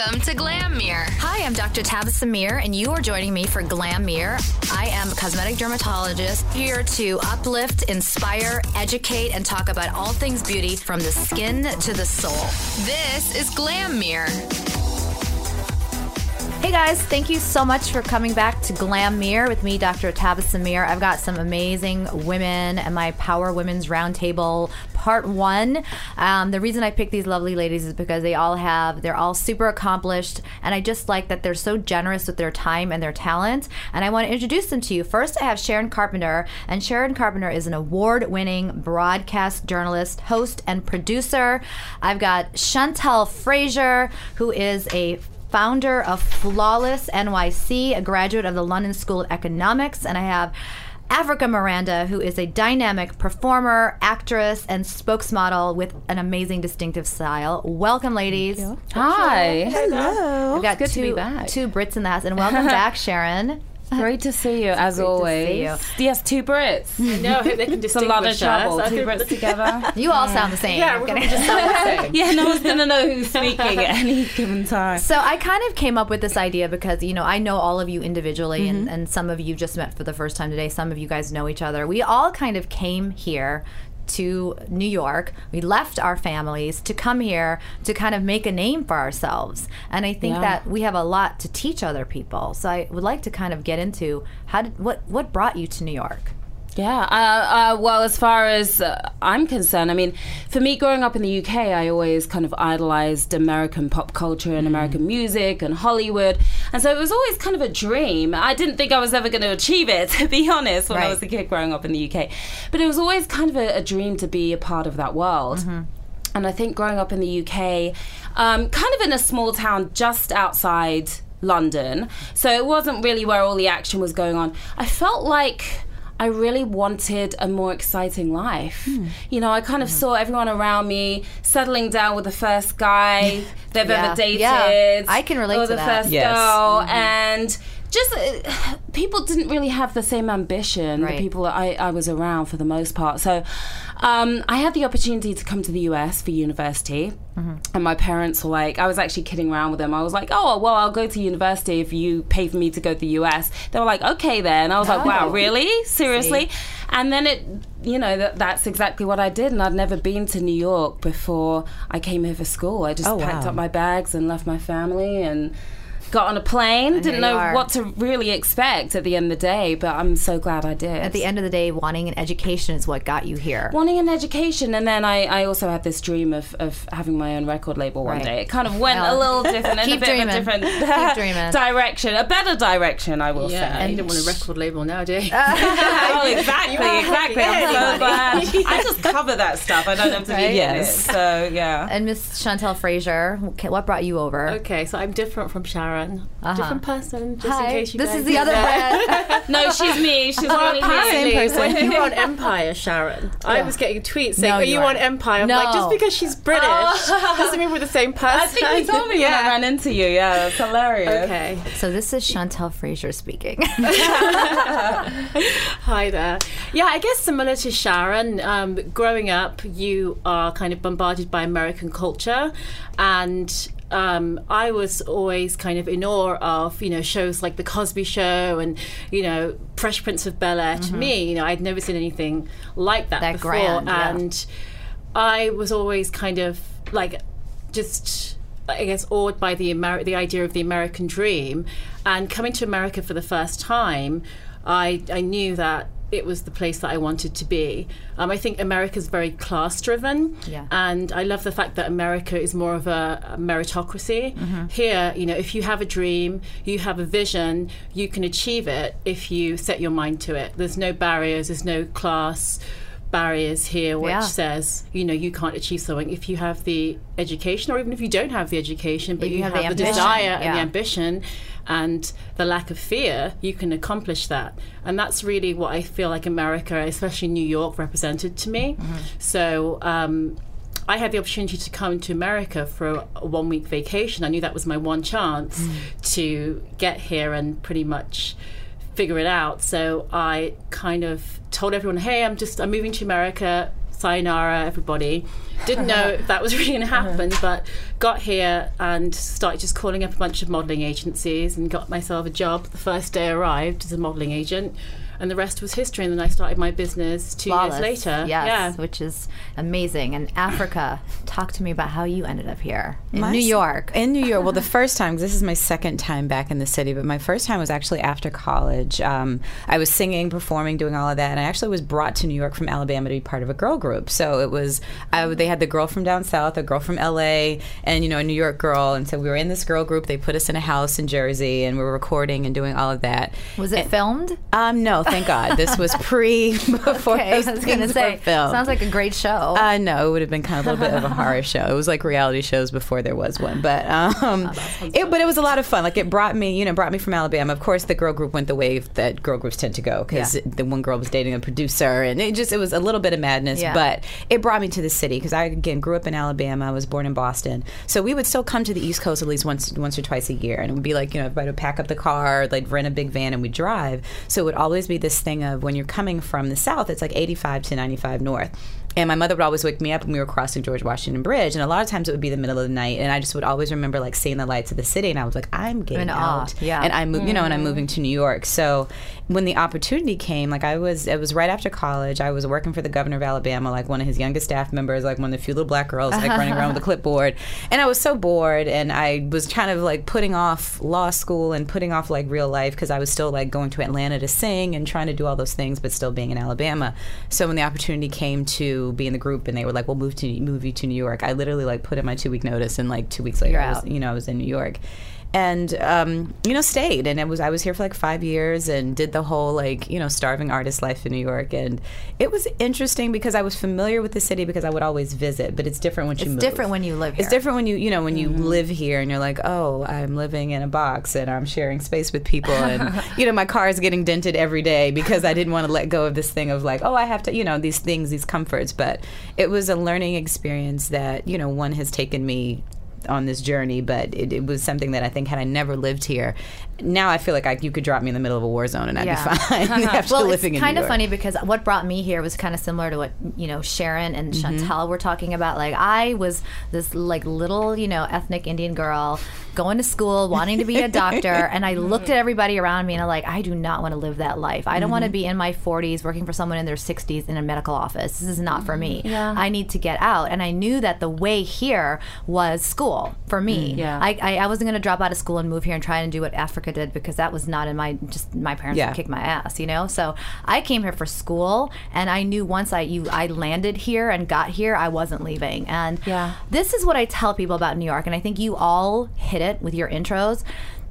Welcome to Glam Mirror. Hi, I'm Dr. Tabitha Mir, and you are joining me for Glam Mirror. I am a cosmetic dermatologist here to uplift, inspire, educate, and talk about all things beauty from the skin to the soul. This is Glam Mirror. Hey guys, thank you so much for coming back to Glam Mirror with me, Dr. Tabitha Mir. I've got some amazing women and my Power Women's Roundtable Part One. Um, the reason I picked these lovely ladies is because they all have, they're all super accomplished, and I just like that they're so generous with their time and their talent. And I want to introduce them to you. First, I have Sharon Carpenter, and Sharon Carpenter is an award-winning broadcast journalist, host, and producer. I've got Chantelle Fraser, who is a founder of Flawless NYC, a graduate of the London School of Economics, and I have Africa Miranda, who is a dynamic performer, actress, and spokesmodel with an amazing distinctive style. Welcome, ladies. Hi. Hello. We've got Good to be back. two Brits in the house, and welcome back, Sharon. Great to see you, as always. you. Yes, two Brits. No, I hope they can distinguish It's a lot of trouble. Two Brits together. You all sound the same. Yeah, we're gonna just sound the same. yeah, no one's gonna know who's speaking at any given time. So I kind of came up with this idea because you know I know all of you individually, Mm-hmm. and some of you just met for the first time today. Some of you guys know each other. We all kind of came here to New York. We left our families to come here to kind of make a name for ourselves. And I think Yeah. that we have a lot to teach other people. So I would like to kind of get into how did what what brought you to New York? Yeah. Uh, uh, well, as far as uh, I'm concerned, I mean, for me, growing up in the UK, I always kind of idolized American pop culture and American music and Hollywood, and so it was always kind of a dream. I didn't think I was ever going to achieve it, to be honest, when I was a kid growing up in the UK. But it was always kind of a, a dream to be a part of that world. And I think growing up in the UK, um, kind of in a small town just outside London, so it wasn't really where all the action was going on. I felt like I really wanted a more exciting life. Hmm. You know, I kind of saw everyone around me settling down with the first guy they've Yeah. ever dated. Yeah. I can relate or to the that. first Yes. girl, mm-hmm. and just uh, people didn't really have the same ambition. Right. The people that I, I was around for the most part. So um, I had the opportunity to come to the US for university. And my parents were like, I was actually kidding around with them. I was like, oh, well, I'll go to university if you pay for me to go to the US. They were like, okay, then. I was like, wow, Oh. really? Seriously? And then it, you know, that, that's exactly what I did. And I'd never been to New York before I came here for school. I just Oh, packed wow. up my bags and left my family and got on a plane. Didn't know what to really expect at the end of the day, but I'm so glad I did. At the end of the day, wanting an education is what got you here. wanting an education and then I, I also had this dream of, of having my own record label one Right. day it kind of went Well, a little different in keep a bit dreaming. of a different Keep direction a better direction I will Yeah, say you don't want a record label nowadays. oh exactly exactly I'm so glad I just cover that stuff I don't have to be Yes. so yeah And Miss Chantelle Fraser, what brought you over? okay, so I'm different from Sharon. Uh-huh. Different person, just Hi, in case you this guys is the other know. Brett. no she's me she's really me Apparently, when you were on Empire, Sharon, I was getting tweets saying, No, "Are you you on. Empire?" I'm No. like, just because she's British doesn't mean we're the same person. I think you told me when I ran into you yeah that's hilarious Okay. So this is Chantelle Fraser speaking. Hi there. Yeah, I guess similar to Sharon, um, growing up, you are kind of bombarded by American culture, and um, I was always kind of in awe of you know shows like The Cosby Show and you know Fresh Prince of Bel Air. To me, you know, I'd never seen anything like that, That before, grand, yeah. and I was always kind of like just. I guess awed by the Ameri- the idea of the American dream, and coming to America for the first time, I I knew that it was the place that I wanted to be. Um, I think America's very class driven, Yeah. and I love the fact that America is more of a, a meritocracy. Here, you know, if you have a dream, you have a vision, you can achieve it if you set your mind to it. There's no barriers, there's no class barriers here which Yeah. says you know you can't achieve something if you have the education or even if you don't have the education but you you, have have, the the, desire and the ambition and the lack of fear you can accomplish that and that's really what i feel like america especially new york represented to me Mm-hmm. so um, I had the opportunity to come to America for a one week vacation. I knew that was my one chance Mm. to get here and pretty much figure it out. So I kind of told everyone, "Hey, I'm just I'm moving to America. Sayonara, everybody." Didn't know if that was really going to uh-huh. happen, but got here and started just calling up a bunch of modelling agencies and got myself a job the first day I arrived as a modelling agent. And the rest was history. And then I started my business two Flawless. years later. Yes, Yeah. which is amazing. And Africa, talk to me about how you ended up here in My New s- York. In New York. Well, the first time, this is my second time back in the city, but my first time was actually after college. Um, I was singing, performing, doing all of that, and I actually was brought to New York from Alabama to be part of a girl group. So it was, I, they had the girl from down south, a girl from LA, and, you know, a New York girl. And so we were in this girl group. They put us in a house in Jersey, and we were recording and doing all of that. Was it filmed? Um, no, thank God. This was pre, before Okay, I was going to say, sounds like a great show. Uh, no, it would have been kind of a little bit of a horror show. It was like reality shows before there was one, but um, it, but it was a lot of fun. Like it brought me, you know, brought me from Alabama. Of course, the girl group went the way that girl groups tend to go because Yeah. the one girl was dating a producer, and it just it was a little bit of madness. Yeah. But it brought me to the city because I again grew up in Alabama. I was born in Boston, so we would still come to the East Coast at least once once or twice a year, and it would be like you know everybody would pack up the car, like rent a big van, and we'd drive. So it would always be this thing of when you're coming from the south, it's like 85 to 95 north. And my mother would always wake me up when we were crossing George Washington Bridge, and a lot of times it would be the middle of the night, and I just would always remember like seeing the lights of the city, and I was like, I'm getting In awe, out, yeah. and I'm, mov- you know, and I'm mm-hmm. moving to New York. So when the opportunity came, like I was, it was right after college. I was working for the governor of Alabama, like one of his youngest staff members, like one of the few little black girls, like running around with a clipboard, and I was so bored, and I was kind of like putting off law school and putting off like real life because I was still like going to Atlanta to sing and trying to do all those things, but still being in Alabama. So when the opportunity came to be in the group, and they were like, "We'll move to move you to New York," I literally like put in my two week notice, and like two weeks later, I was, you know, I was in New York. And um, you know, stayed, and it was I was here for like five years, and did the whole like you know starving artist life in New York, and it was interesting because I was familiar with the city because I would always visit, but it's different when you move It's move. different when you live It's different when you you know when you live here and you're like, oh, I'm living in a box and I'm sharing space with people, and you know my car is getting dented every day because I didn't want to let go of this thing of like, oh, I have to you know these things, these comforts. But it was a learning experience that you know one has taken me on this journey, but it, it was something that I think had I never lived here, now I feel like I, you could drop me in the middle of a war zone and I'd Yeah. be fine after well, living it's kind of funny because what brought me here was kind of similar to what you know Sharon and Mm-hmm. Chantelle were talking about. Like I was this like little you know ethnic Indian girl going to school, wanting to be a doctor, and I looked at everybody around me and I'm like, I do not want to live that life. I don't want Mm-hmm. to be in my 40s working for someone in their 60s in a medical office. This is not for me. Mm-hmm. I need to get out, and I knew that the way here was school for me. Mm, Yeah. I, I, I wasn't going to drop out of school and move here and try and do what Africa did because that was not in my just my parents Yeah. would kick my ass, you know. So I came here for school, and I knew once I you I landed here and got here, I wasn't leaving. And Yeah. this is what I tell people about New York, and I think you all hit it with your intros.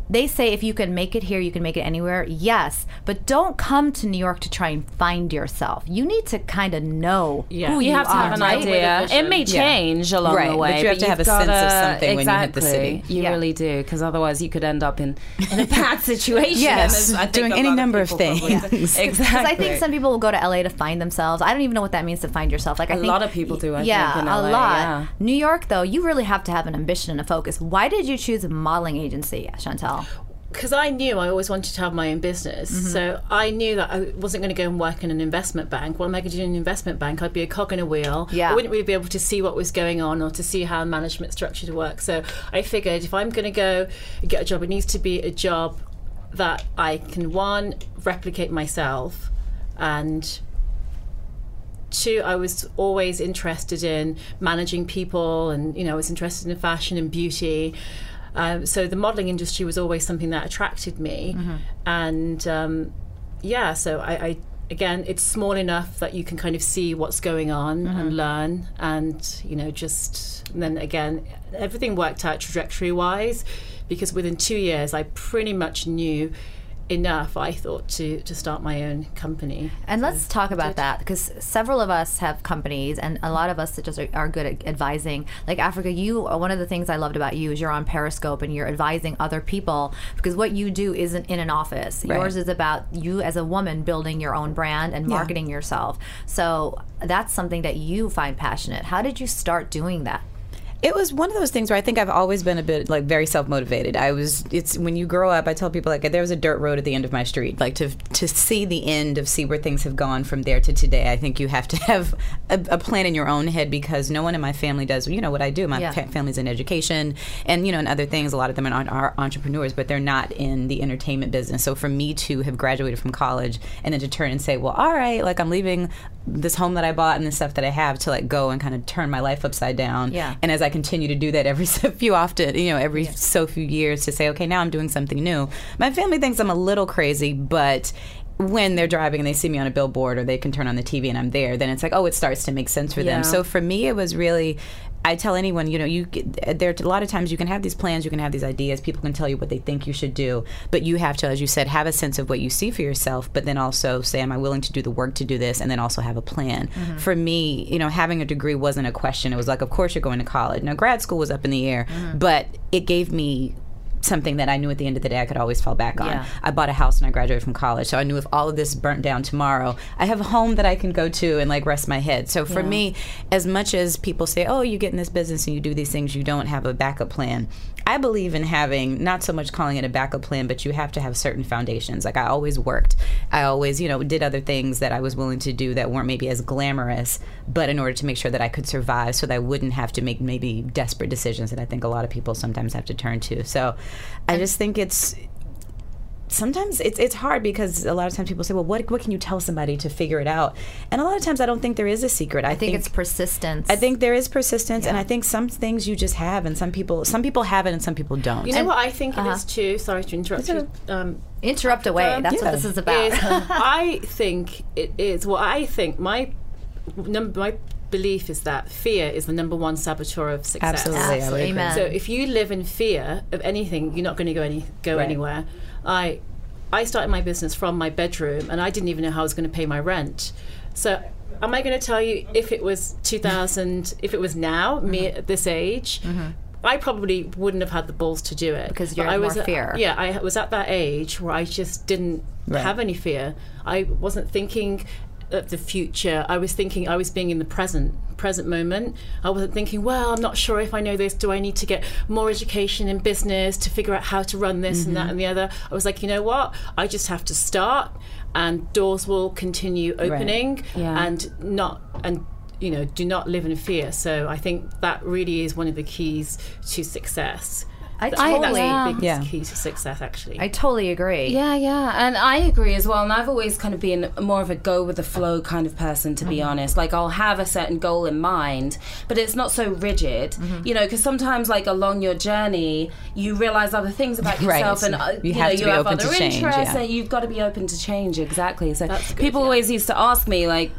They say if you can make it here, you can make it anywhere. Yes, but don't come to New York to try and find yourself. You need to kind of know Yeah. who You you, have to are. have an right? idea. It may vision. change along Right, the but way, you have to have you've a sense of gotta- something when you hit the exactly. city. You Yeah. really do, because otherwise you could end up in, in a bad situation. Yes, as doing any number of people probably do. things. exactly. Because I think some people will go to LA to find themselves. I don't even know what that means to find yourself. Like I A think lot of people do, I yeah, think, in a lot. yeah. New York, though, you really have to have an ambition and a focus. Why did you choose a modeling agency, Chantelle? Because I knew I always wanted to have my own business. Mm-hmm. So I knew that I wasn't going to go and work in an investment bank. What am I going to do in an investment bank? I'd be a cog in a wheel. Yeah. I wouldn't really be able to see what was going on or to see how management structure work. So I figured if I'm going to go get a job, it needs to be a job that I can one replicate myself and two i was always interested in managing people and you know i was interested in fashion and beauty um, so the modeling industry was always something that attracted me. And um, yeah so I, I again it's small enough that you can kind of see what's going on and learn and you know just and then again everything worked out trajectory wise because within two years i pretty much knew enough, I thought, to to start my own company. And let's talk about that because several of us have companies, and a lot of us that just are, are good at advising. Like Africa, you uh, one of the things I loved about you is you're on Periscope and you're advising other people because what you do isn't in an office. Right. Yours is about you as a woman building your own brand and marketing yourself. So that's something that you find passionate. How did you start doing that? It was one of those things where I think I've always been a bit like very self motivated. I was. It's when you grow up. I tell people like there was a dirt road at the end of my street. Like to to see the end of see where things have gone from there to today. I think you have to have a, a plan in your own head because no one in my family does. You know what I do. My Yeah. family's in education and you know and other things. A lot of them are, are entrepreneurs, but they're not in the entertainment business. So for me to have graduated from college and then to turn and say, well, all right, like I'm leaving this home that I bought and the stuff that I have to like go and kind of turn my life upside down. Yeah. And as I continue to do that every so few often, you know, every so few years to say, okay, now I'm doing something new. My family thinks I'm a little crazy, but when they're driving and they see me on a billboard or they can turn on the TV and I'm there, then it's like, oh, it starts to make sense for Yeah. them. So for me, it was really. I tell anyone, you know, you there a lot of times you can have these plans, you can have these ideas, people can tell you what they think you should do, but you have to, as you said, have a sense of what you see for yourself, but then also say, am I willing to do the work to do this, and then also have a plan. Mm-hmm. For me, you know, having a degree wasn't a question. It was like, of course you're going to college. Now, grad school was up in the air, mm-hmm. but it gave me something that I knew at the end of the day I could always fall back on. Yeah. I bought a house when I graduated from college, so I knew if all of this burnt down tomorrow, I have a home that I can go to and like rest my head. So for me, as much as people say, "Oh, you get in this business and you do these things, you don't have a backup plan." I believe in having not so much calling it a backup plan, but you have to have certain foundations. Like I always worked. I always, you know, did other things that I was willing to do that weren't maybe as glamorous, but in order to make sure that I could survive so that I wouldn't have to make maybe desperate decisions that I think a lot of people sometimes have to turn to. So I just think it's sometimes it's it's hard because a lot of times people say, "Well, what what can you tell somebody to figure it out?" And a lot of times I don't think there is a secret. I, I think it's persistence. I think there is persistence, and I think some things you just have, and some people some people have it, and some people don't. You know what I think it is too. Sorry to interrupt you. Um, interrupt away. Um, That's yeah. what this is about. is I think it is. Well, I think my number my belief is that fear is the number one saboteur of success. Absolutely, Absolutely. Amen. So if you live in fear of anything, you're not going to go any go Right. anywhere. I I started my business from my bedroom, and I didn't even know how I was going to pay my rent. So. Am I going to tell you if it was 2000, if it was now, me Mm-hmm. at this age, I probably wouldn't have had the balls to do it Because you had I more was at- fear. Yeah, I was at that age where I just didn't Right. have any fear. I wasn't thinking of the future. I was thinking I was being in the present, present moment. I wasn't thinking, well, I'm not sure if I know this. Do I need to get more education in business to figure out how to run this and that mm-hmm. and the other? I was like, you know what? I just have to start, and doors will continue opening, Yeah. and not and. You know, do not live in fear. So I think that really is one of the keys to success. I Th- I think totally, that's the biggest Yeah. key to success, actually. I totally agree. Yeah, yeah, and I agree as well. And I've always kind of been more of a go with the flow kind of person, to be honest. Like I'll have a certain goal in mind, but it's not so rigid, you know. Because sometimes, like along your journey, you realize other things about Right. yourself, and uh, You you, have know you be have other change, interests, yeah. and you've got to be open to change. Exactly. So good, people yeah. always used to ask me, like.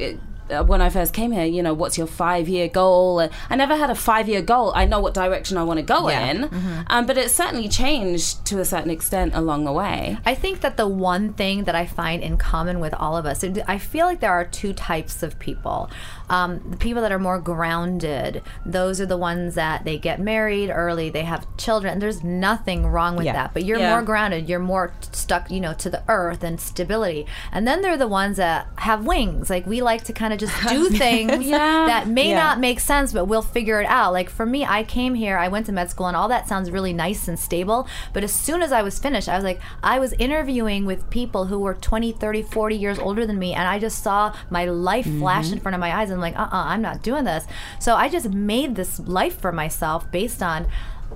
Uh, when I first came here, you know, what's your five year goal? And I never had a five year goal. I know what direction I want to go Yeah. in, um, but it's certainly changed to a certain extent along the way. I think that the one thing that I find in common with all of us, I feel like there are two types of people. Um, the people that are more grounded, those are the ones that they get married early, they have children. There's nothing wrong with Yeah. that, but you're Yeah. more grounded. You're more stuck, you know, to the earth and stability. And then there are the ones that have wings. Like we like to kind of just do things Yeah. that may Yeah. not make sense, but we'll figure it out. Like for me, I came here, I went to med school, and all that sounds really nice and stable. But as soon as I was finished, I was like, I was interviewing with people who were 20, 30, 40 years older than me, and I just saw my life flash in front of my eyes. And I'm like, uh uh-uh, uh, i am not doing this. So I just made this life for myself based on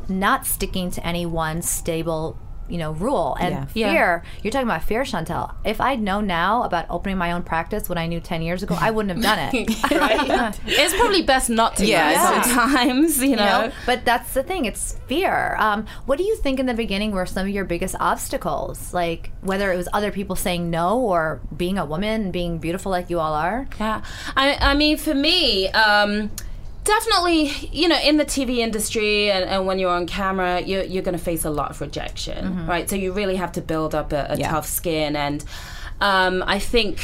not sticking to any one stable you know rule and Yeah. Yeah. fear you're talking about fear chantelle if i'd known now about opening my own practice when i knew 10 years ago i wouldn't have done it right? It's probably best not to. Yeah, Yeah, sometimes you you know. know but that's the thing it's fear um, what do you think in the beginning were some of your biggest obstacles like whether it was other people saying no or being a woman being beautiful like you all are Yeah, I, I mean, for me, um, definitely you know in the tv industry and, and when you're on camera you're, you're going to face a lot of rejection right so you really have to build up a, a Yeah. tough skin and um, i think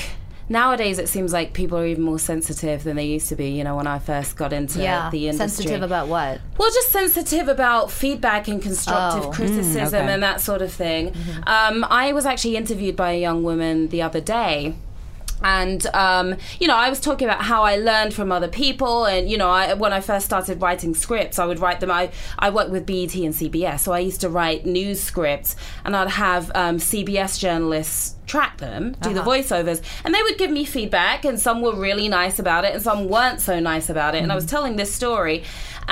nowadays it seems like people are even more sensitive than they used to be you know when i first got into yeah. the industry Sensitive about what? well, just sensitive about feedback and constructive Oh. criticism okay. and that sort of thing. Um, I was actually interviewed by a young woman the other day. And um, you know, I was talking about how I learned from other people, and you know, I, when I first started writing scripts, I would write them. I I worked with BET and CBS, so I used to write news scripts, and I'd have um, CBS journalists track them, do the voiceovers, and they would give me feedback, and some were really nice about it, and some weren't so nice about it. And I was telling this story,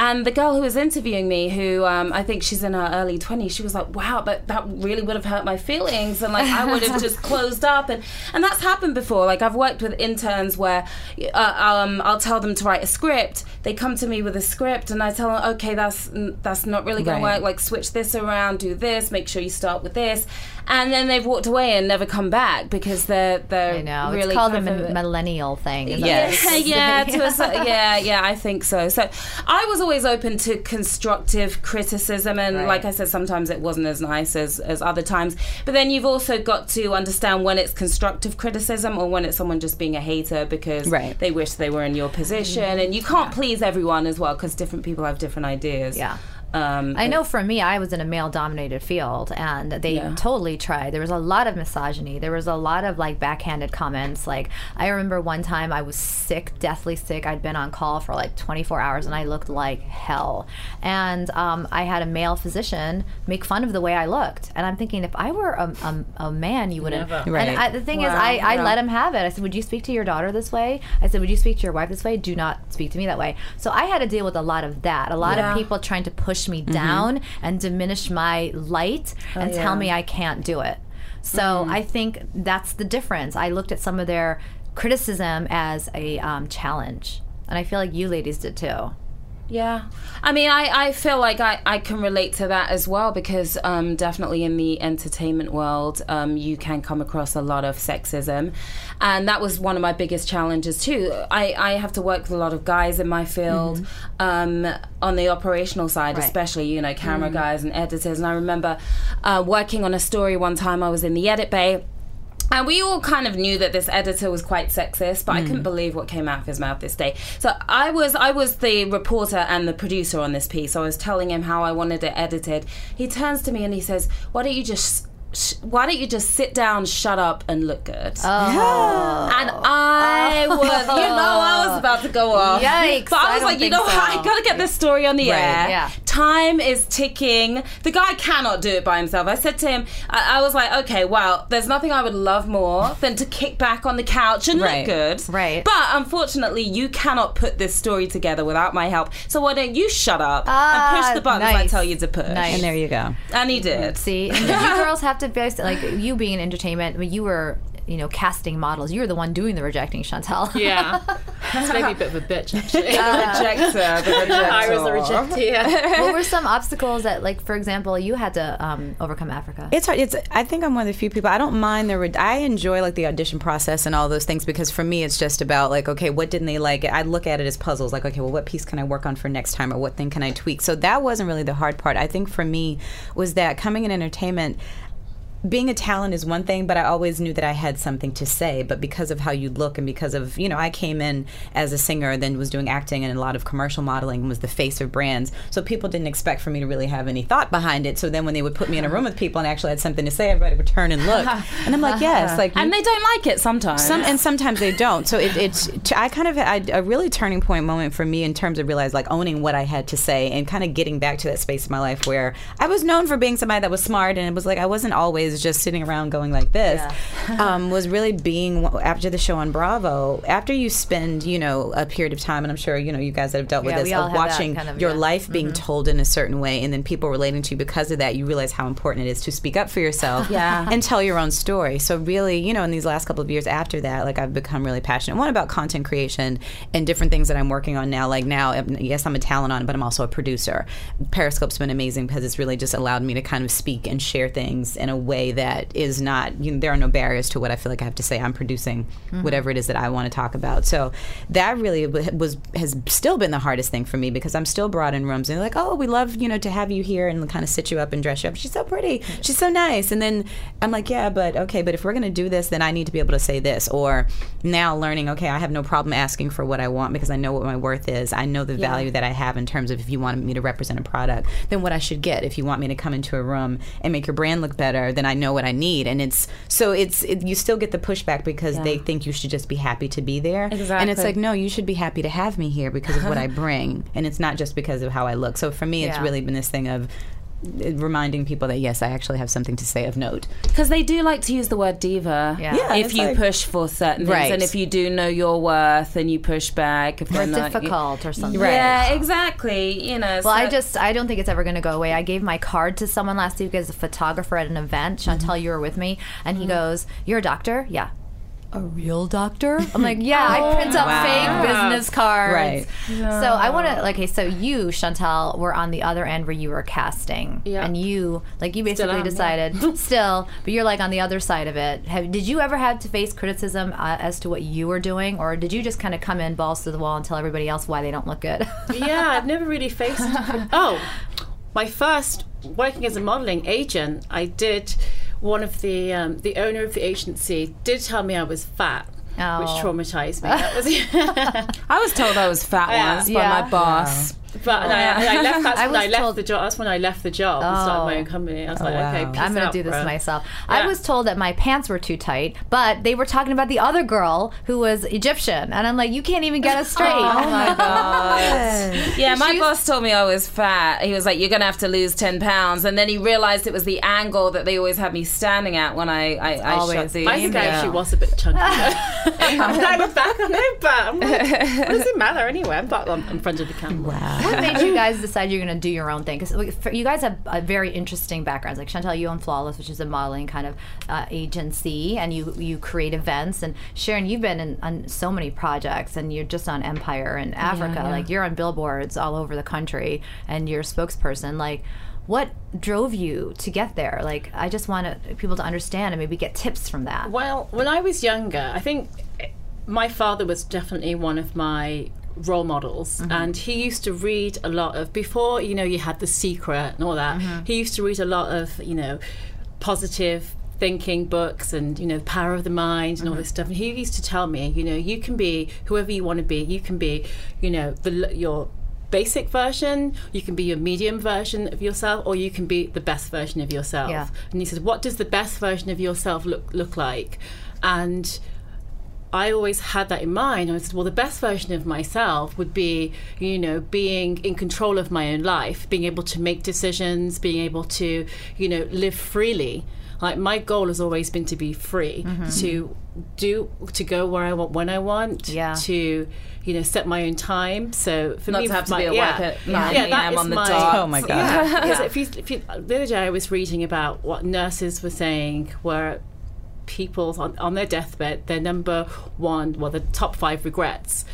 and the girl who was interviewing me, who um, I think she's in her early 20s, she was like, wow, but that really would have hurt my feelings. And like, I would have just closed up. And, and that's happened before. Like, I've worked with interns where uh, um, I'll tell them to write a script. They come to me with a script, and I tell them, okay, that's, that's not really going Right. to work. Like, switch this around, do this, make sure you start with this. And then they've walked away and never come back because they're, they're I know. really it's called a millennial thing. Yes. yeah, yeah, to a, yeah, yeah, I think so. So I was always open to constructive criticism, and like I said, sometimes it wasn't as nice as as other times. But then you've also got to understand when it's constructive criticism or when it's someone just being a hater because Right. they wish they were in your position, mm-hmm. and you can't please everyone as well because different people have different ideas. Yeah. Um, I know for me, I was in a male dominated field and they Yeah. totally tried. There was a lot of misogyny. There was a lot of like backhanded comments. Like, I remember one time I was sick, deathly sick. I'd been on call for like 24 hours and I looked like hell. And um, I had a male physician make fun of the way I looked. And I'm thinking, if I were a, a, a man, you wouldn't. Never. Right. And I, the thing is, I, I yeah. let him have it. I said, Would you speak to your daughter this way? I said, Would you speak to your wife this way? Do not speak to me that way. So I had to deal with a lot of that. A lot Yeah. of people trying to push me down and diminish my light and tell me I can't do it. So I think that's the difference. I looked at some of their criticism as a um, challenge. And I feel like you ladies did too. Yeah. I mean, I, I feel like I, I can relate to that as well because um, definitely in the entertainment world, um, you can come across a lot of sexism. And that was one of my biggest challenges too. I, I have to work with a lot of guys in my field um, on the operational side, Right. especially, you know, camera guys and editors. And I remember uh, working on a story one time, I was in the edit bay. And we all kind of knew that this editor was quite sexist, but I couldn't hmm. believe what came out of his mouth this day. So I was I was the reporter and the producer on this piece. I was telling him how I wanted it edited. He turns to me and he says, "Why don't you just why don't you just sit down, shut up, and look good?" Oh. And I was, you know, I was about to go off. Yikes, But I I was don't like, you know, so. what? I gotta get this story on the Right. air. Yeah. Time is ticking. The guy cannot do it by himself. I said to him, I, I was like, okay, well, there's nothing I would love more than to kick back on the couch and Right. look good. Right. But unfortunately, you cannot put this story together without my help. So why don't you shut up Ah, and push the buttons I tell you to push? Nice. And there you go. And he did. See, and you girls have to be like you being in entertainment. I mean, you were, you know, casting models. You were the one doing the rejecting, Chantelle. Yeah. That's maybe a bit of a bitch, actually. Rejector, the rejector. I was the rejectee. Yeah. what were some obstacles that, like, for example, you had to um, overcome Africa? It's hard. It's. I think I'm one of the few people. I don't mind the. re- I enjoy like the audition process and all those things because for me, it's just about like, okay, what didn't they like? I look at it as puzzles. Like, okay, well, what piece can I work on for next time, or what thing can I tweak? So that wasn't really the hard part. I think for me was that coming in entertainment. Being a talent is one thing, but I always knew that I had something to say. But because of how you look and because of, you know, I came in as a singer, then was doing acting and a lot of commercial modeling and was the face of brands. So people didn't expect for me to really have any thought behind it. So then when they would put me in a room with people and actually had something to say, everybody would turn and look. And I'm like, yes, like And they don't like it sometimes. some, and sometimes they don't. So it, it's I kind of had a really turning point moment for me in terms of realize like owning what I had to say and kind of getting back to that space in my life where I was known for being somebody that was smart and it was like I wasn't always just sitting around going like this. um, was really being after the show on Bravo. After you spend you know a period of time, and I'm sure you know you guys that have dealt with Yeah, this of watching kind of, your yeah. Mm-hmm. life being told in a certain way, and then people relating to you because of that. You realize how important it is to speak up for yourself Yeah. and tell your own story. So really, you know, in these last couple of years after that, like I've become really passionate. One about content creation and different things that I'm working on now. Like now, um, yes, I'm a talent on it, but I'm also a producer. Periscope's been amazing because it's really just allowed me to kind of speak and share things in a way way that is not you know, there are no barriers to what I feel like I have to say. I'm producing Mm-hmm. whatever it is that I want to talk about. So that really was has still been the hardest thing for me because I'm still brought in rooms and they're like, oh, we love you know to have you here and kind of sit you up and dress you up. She's so pretty. She's so nice. And then I'm like, yeah, but okay, but if we're gonna do this, then I need to be able to say this. Or now learning, okay, I have no problem asking for what I want because I know what my worth is. I know the value that I have in terms of if you wanted me to represent a product, then what I should get. If you want me to come into a room and make your brand look better, then I know what I need. And it's so it's it, you still get the pushback because they think you should just be happy to be there. Exactly. And it's like, no, you should be happy to have me here because of what I bring, and it's not just because of how I look. So for me, it's Yeah. really been this thing of reminding people that yes, I actually have something to say of note. Because they do like to use the word diva. Yeah. Yeah, if you like- push for certain things, Right. and if you do know your worth, and you push back, if or they're not, difficult or something. Yeah, exactly. You know. Well, I just I don't think it's ever going to go away. I gave my card to someone last week as a photographer at an event. Chantelle, mm-hmm. you were with me, and he mm-hmm. goes, "You're a doctor, yeah." A real doctor? I'm like, yeah. I print out Wow. fake business cards. Right. So I want to okay. So you, Chantelle, were on the other end where you were casting, Yeah. and you like you basically am, yeah. decided still, but you're like on the other side of it. Have, did you ever have to face criticism uh, as to what you were doing, or did you just kind of come in balls to the wall and tell everybody else why they don't look good? yeah, I've never really faced. oh, my first working as a modeling agent, I did. One of the um, the owner of the agency did tell me I was fat, Oh. which traumatized me. That was, I was told I was fat Yeah. once Yeah. by my boss. But and I, and I left. That's I when I was left told- the job. That's when I left the job and started my Oh. own company. I was oh, like, wow. okay, peace I'm gonna do this bro. myself. I was told that my pants were too tight, but they were talking about the other girl who was Egyptian, and I'm like, you can't even get us straight. Oh my god! Yeah, my She's- boss told me I was fat. He was like, "You're gonna have to lose ten pounds," and then he realized it was the angle that they always had me standing at when I I, I shot always. the. I think I actually was a bit chunky. I look back on it, but I'm like, what does it matter anyway? I'm back on, in front of the camera. What made you guys decide you're going to do your own thing? Because you guys have uh, very interesting backgrounds. Like Chantelle, you own Flawless, which is a modeling kind of uh, agency, and you you create events. And Sharon, you've been in, on so many projects, and you're just on Empire in Africa. Like you're on billboards all over the country, and you're a spokesperson. Like. What drove you to get there? Like, I just want to, people to understand and maybe get tips from that. Well, when I was younger, I think my father was definitely one of my role models. Mm-hmm. And he used to read a lot of before you know you had the secret and all that mm-hmm. he used to read a lot of you know positive thinking books and you know power of the mind and all mm-hmm. this stuff. And he used to tell me you know you can be whoever you want to be. You can be you know the your basic version you can be your medium version of yourself or you can be the best version of yourself. Yeah. and he says what does the best version of yourself look look like? And I always had that in mind. I said, well, the best version of myself would be, you know, being in control of my own life, being able to make decisions, being able to, you know, live freely. Like my goal has always been to be free, mm-hmm. to do, to go where I want, when I want, Yeah. to, you know, set my own time. So for Not me, to have to my, be at yeah, work at yeah, 9 that a.m. on the my- dot. Oh my God. Yeah, because if you, if you, the other day I was reading about what nurses were saying, where people on, on their deathbed, their number one, well, the top five regrets.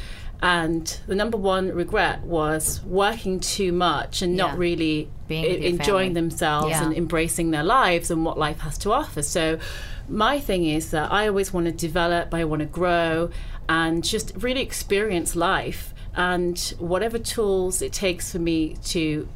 And the number one regret was working too much and Yeah. not really Being enjoying themselves Yeah. and embracing their lives and what life has to offer. So, my thing is that I always want to develop, I want to grow, and just really experience life. And whatever tools it takes for me to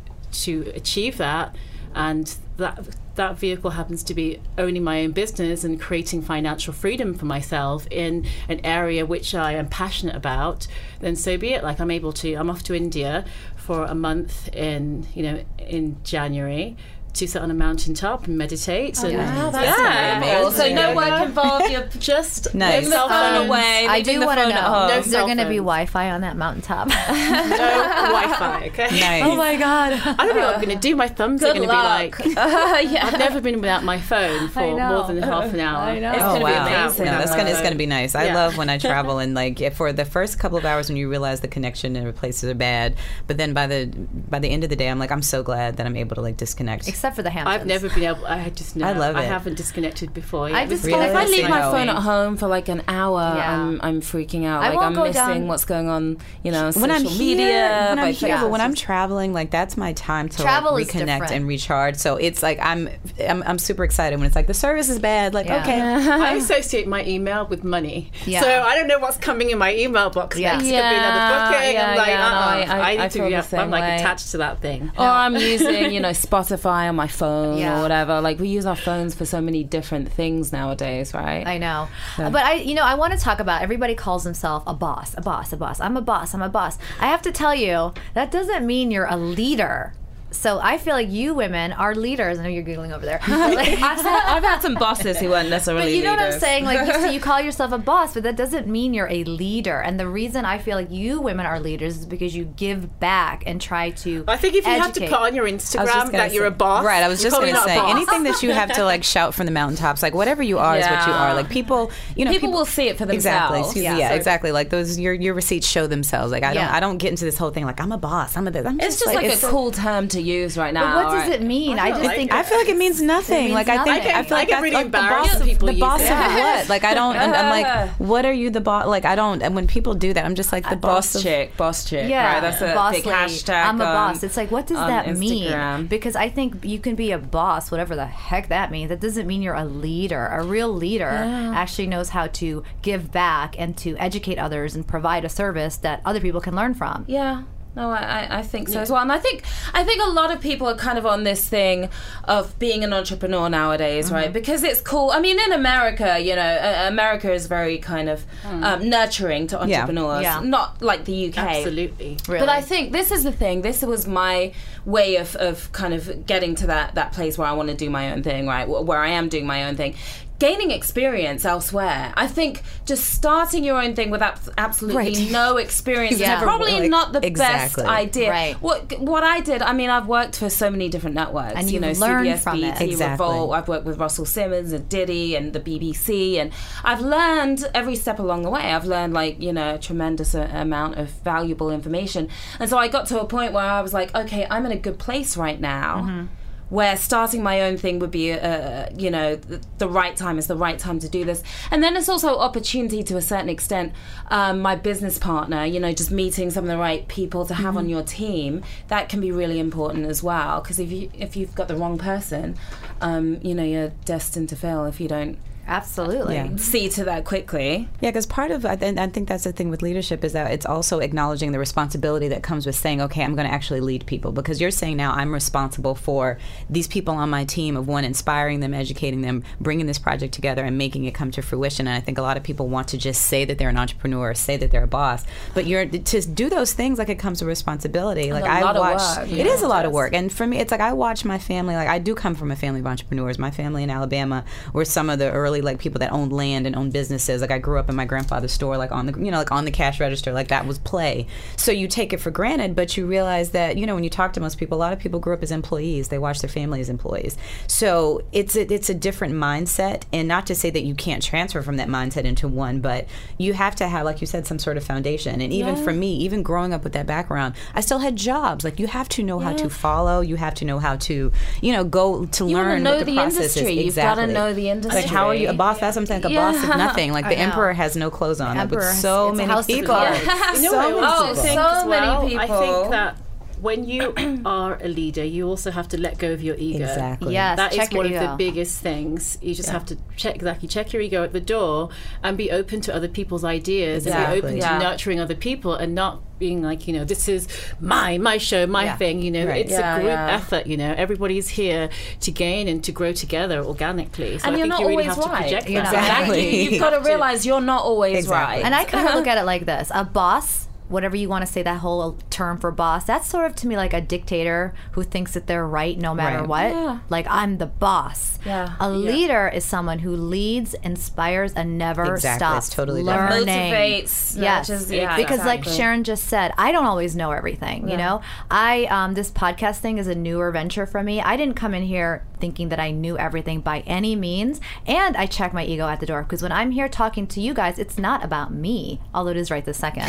to achieve that, and that that vehicle happens to be owning my own business and creating financial freedom for myself in an area which I am passionate about, then so be it. Like I'm able to, I'm off to India for a month in, you know, in January to sit on a mountaintop and meditate. Oh, and Wow, that's yeah, really cool. So no work involved. You're Just Nice. no cell cell phone away. I do the want to phone at know, home. No is there going to be. Wi-Fi on that mountaintop? no Wi-Fi. Okay. Nice. oh my god! I don't know what I'm going to do. My thumbs are going to be luck. like. yeah. I've never been without my phone for more than half an hour. I know. It's Oh, gonna wow. be amazing. No, that's gonna it's gonna be nice. I Yeah. love when I travel and like if for the first couple of hours when you realize the connection in places are bad, but then by the by the end of the day, I'm like I'm so glad that I'm able to like disconnect. Except for the Hamptons. I've never been able. I just know. I love it. I haven't disconnected before. I just this- feel If I leave my phone at home for like an hour, Yeah. I'm I'm freaking out. I Like won't I'm go missing down- what's going on, you know, social when I'm media. when I'm here, but when I'm traveling, like that's my time to Travel like, reconnect and recharge. So it's like I'm, I'm, I'm super excited when it's like the service is bad. Like Yeah. okay, I associate my email with money. Yeah. So I don't know what's coming in my email box Yeah. next. Could be another booking. Yeah, I'm like, yeah, no, uh-uh. I- I- I, need I to be. I'm like attached to that thing. Or I'm using, you know, Spotify on my phone Yeah. or whatever. Like we use our phones for so many different things nowadays, right? I know. But I, you know, I want to talk about everybody calls themselves a boss, a boss, a boss. I'm a boss, I'm a boss. I have to tell you, that doesn't mean you're a leader. So I feel like you women are leaders. I know you're giggling over there. Like- I've, had, I've had some bosses who weren't necessarily But you know what I'm saying? Like you, so you call yourself a boss, but that doesn't mean you're a leader. And the reason I feel like you women are leaders is because you give back and try to. I think if you have to put on your I was just Instagram gonna that you're a boss, Right, I was just going to say anything that you have to like shout from the mountaintops, like whatever you are is what you are. Like people, you know, People will see it for Exactly. themselves. excuse- Yeah. Yeah, So- exactly. Like those, your your receipts show themselves. Like I don't, I don't get into this whole thing like I'm a boss. I'm a this. I'm It's just like, it's a cool term to use right now. But what does right? it mean? I, don't just like think it. I feel like it means nothing. means like I think nothing. I feel I like get that's really like the boss. when people the boss of what? Like I don't. I'm, I'm like, what are you the boss? Like I don't. And when people do that, I'm just like the boss. boss chick, boss chick. yeah, right? that's a boss big hashtag. I'm a boss. It's like, what does that mean? Because I think you can be a boss, whatever the heck that means. That doesn't mean you're a leader. A real leader actually knows how to give back and to educate others and provide a service that other people can learn from. Yeah. No, I, I- think so as well, and I think I think a lot of people are kind of on this thing of being an entrepreneur nowadays, Mm-hmm. right? Because it's cool. I mean, in America, you know, uh, America is very kind of um, nurturing to entrepreneurs, Yeah. not like the UK. Absolutely. Really. But I think this is the thing. This was my way of, of kind of getting to that, that place where I want to do my own thing, right? Where I am doing my own thing. Gaining experience elsewhere. I think just starting your own thing with abs- absolutely Right. no experience Yeah. is probably Like, not the exactly. best idea. Right. What what I did, I mean, I've worked for so many different networks. And you know, you've learned CBS, from it. BET, Exactly. Revolt. I've worked with Russell Simmons and Diddy and the BBC, and I've learned every step along the way. I've learned like you know a tremendous a- amount of valuable information, and so I got to a point where I was like, okay, I'm in a good place right now. Mm-hmm. Where starting my own thing would be, uh, you know, the, the right time is the right time to do this, and then it's also opportunity to a certain extent. Um, my business partner, you know, just meeting some of the right people to have Mm-hmm. on your team, that can be really important as well. Because if you if you've got the wrong person, um, you know, you're destined to fail if you don't Absolutely. Yeah. see to that quickly. Yeah, because part of I, I think that's the thing with leadership is that it's also acknowledging the responsibility that comes with saying, okay, I'm going to actually lead people. Because you're saying now I'm responsible for these people on my team of one inspiring them, educating them, bringing this project together, and making it come to fruition. And I think a lot of people want to just say that they're an entrepreneur, say that they're a boss, but you're to do those things like it comes with responsibility. Like a I lot of watch, work, it yeah. is a lot of work, and for me, it's like I watch my family. Like I do come from a family of entrepreneurs. My family in Alabama were some of the early like people that owned land and owned businesses. Like I grew up in my grandfather's store, like on the you know like on the cash register. Like that was play. So you take it for granted, but you realize that you know when you talk to most people, a lot of people grew up as employees. They watch their family as employees. So it's a, it's a different mindset, and not to say that you can't transfer from that mindset into one, but you have to have, like you said, some sort of foundation. And even for me, even growing up with that background, I still had jobs. Like you have to know how to follow. You have to know how to you know go to You learn know what the, the process industry. is. You've gotta know the industry. Like how are you a boss? That's something like a boss of nothing. Like the emperor has no clothes on. Like with so many people. cards. You know so many also Oh, people. so many well? I think that when you are a leader, you also have to let go of your ego. Exactly. Yes, That is check your one of the biggest things. You just have to check exactly check your ego at the door and be open to other people's ideas and be open Yeah. to nurturing other people and not being like you know this is my my show my Yeah. thing you know Right. it's Yeah, a group yeah. effort you know everybody's here to gain and to grow together organically so and I you're think not you really always have to right. project You're that not Exactly. You, have got to to. realize you're not always Exactly. right. And I kind of look at it like this: a boss, whatever you want to say, that whole term for boss, that's sort of to me like a dictator who thinks that they're right no matter Right. what. Yeah. Like I'm the boss. Yeah. A leader is someone who leads, inspires, and never Exactly. stops It's totally different. learning. Motivates, Yes, nurtures, yeah, because like. Sharon just said, I don't always know everything. You know, I um, this podcast thing is a newer venture for me. I didn't come in here thinking that I knew everything by any means. And I check my ego at the door because when I'm here talking to you guys, it's not about me, although it is right this second.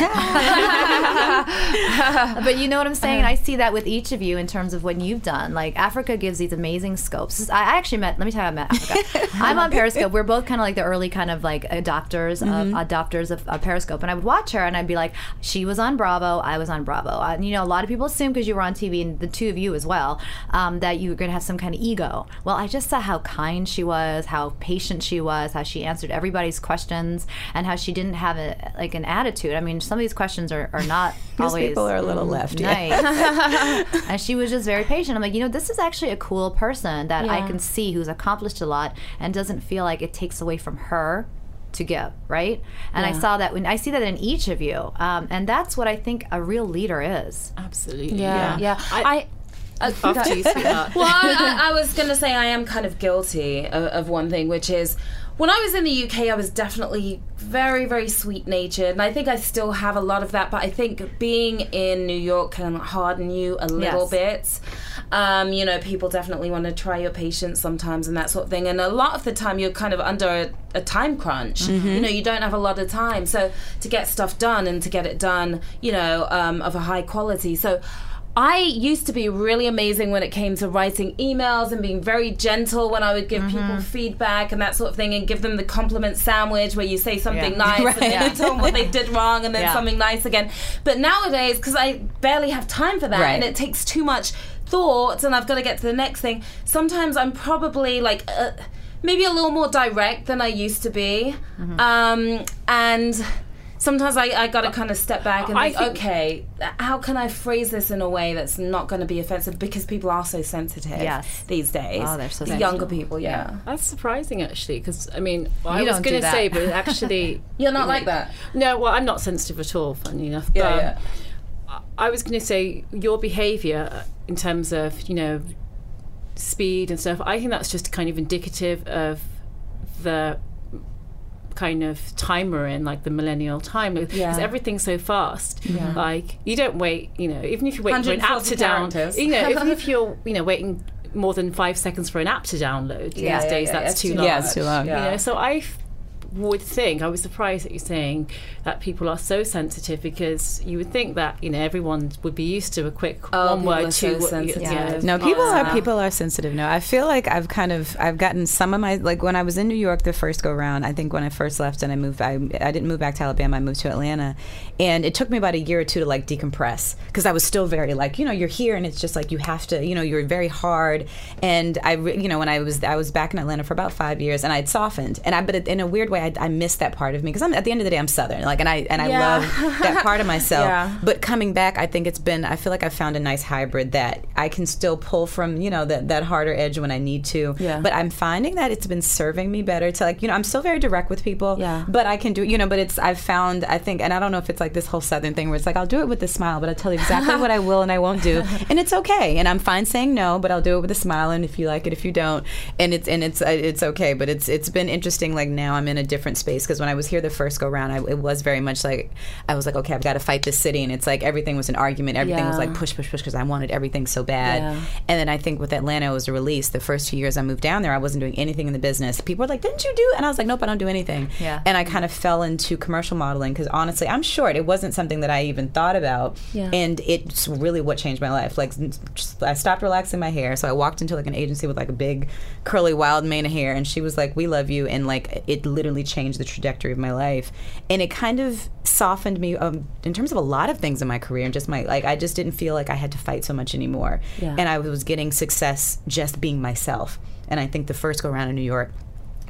but you know what I'm saying? And I see that with each of you in terms of what you've done. Like Africa gives these amazing scopes. I actually met. Let me tell you, I met Africa. I'm on Periscope. We're both kind of like the early kind of like adopters Mm-hmm. of adopters of, of Periscope, and I would watch her and I'd be like, she was on Bravo, I was on Bravo. And you know, a lot of people assume because you were on TV and the two of you as well, um, that you were going to have some kind of ego. Well, I just saw how kind she was, how patient she was, how she answered everybody's questions, and how she didn't have a like an attitude. I mean, some of these questions are, are not always people are a little left. yeah. nice. and she was just very patient. I'm like, you know, this is actually a cool person that I can see who's accomplished a lot and doesn't feel like it takes away from her to give, right? And I saw that when I see that in each of you, um, and that's what I think a real leader is. Absolutely. Yeah, yeah. I, I, after you, sweetheart. well, I, I, I was going to say I am kind of guilty of, of one thing, which is when I was in the UK, I was definitely very, very sweet natured, and I think I still have a lot of that. But I think being in New York can harden you a little Yes. bit. Um, you know, people definitely want to try your patience sometimes and that sort of thing. And a lot of the time, you're kind of under a, a time crunch. You know, you don't have a lot of time, so to get stuff done and to get it done, you know, um, of a high quality. So. I used to be really amazing when it came to writing emails and being very gentle when I would give people feedback and that sort of thing and give them the compliment sandwich where you say something Yeah. nice and then you tell them what they did wrong and then Yeah. something nice again. But nowadays, because I barely have time for that Right. and it takes too much thought and I've got to get to the next thing, sometimes I'm probably like. Uh, Maybe a little more direct than I used to be, Mm-hmm. um, and sometimes I, I got to uh, kind of step back and think, think- okay, how can I phrase this in a way that's not going to be offensive? Because people are so sensitive Yes. these days. Oh, they're so the sensitive. younger people, yeah. That's surprising, actually, because I mean, I was going to say, but actually, You're not like that. No, well, I'm not sensitive at all. Funny enough, Yeah, but yeah. I was going to say your behaviour in terms of you know speed and stuff. I think that's just kind of indicative of the kind of time we're in, like the millennial time, because Yeah. everything's so fast. Like you don't wait, you know, even if you're waiting for an app to down, characters. you know, even if you're you know waiting more than five seconds for an app to download Yeah, these yeah, days, yeah, that's it's too too long. Yeah, it's too long. Yeah. You know, so I f- would think I was surprised that you're saying that people are so sensitive because you would think that you know everyone would be used to a quick Oh, one people word, are two so wo- sensitive. yeah. No, people Oh, are people are sensitive now. I feel like I've kind of I've gotten some of my like when I was in New York the first go round. I think when I first left and I moved, I I didn't move back to Alabama. I moved to Atlanta, and it took me about a year or two to like decompress because I was still very like you know you're here and it's just like you have to you know you're very hard. And I you know when I was I was back in Atlanta for about five years and I'd softened and I but in a weird way I, I missed that part of me because I'm at the end of the day I'm Southern like and I and I Yeah. love that part of myself. Yeah. But coming back, I think it's been. I feel like I found a nice hybrid that I can still pull from, you know, that that harder edge when I need to. Yeah. But I'm finding that it's been serving me better to like, you know, I'm still very direct with people. Yeah. But I can do, you know, but it's I've found I think, and I don't know if it's like this whole Southern thing where it's like I'll do it with a smile, but I'll tell you exactly what I will and I won't do, and it's okay, and I'm fine saying no, but I'll do it with a smile, and if you like it, if you don't, and it's and it's uh, it's okay. But it's it's been interesting. Like now I'm in a different space because when I was here the first go round, I, it was very much like I was like, okay, I've got to fight this city, and it's like everything was an argument. Everything was like push, push, push because I wanted everything so bad. Yeah. And then I think with Atlanta, it was a release. The first few years I moved down there, I wasn't doing anything in the business. People were like, "Didn't you do?" And I was like, "Nope, I don't do anything." Yeah. And I kind of fell into commercial modeling because honestly, I'm short. It wasn't something that I even thought about. Yeah. And it's really what changed my life. Like, I stopped relaxing my hair, so I walked into like an agency with like a big, curly, wild mane of hair, and she was like, "We love you," and like it literally changed the trajectory of my life, and it kind of softened me um, in terms of a lot of things in my career and just my like I just didn't feel like I had to fight so much anymore, Yeah. and I was getting success just being myself, and I think the first go around in New York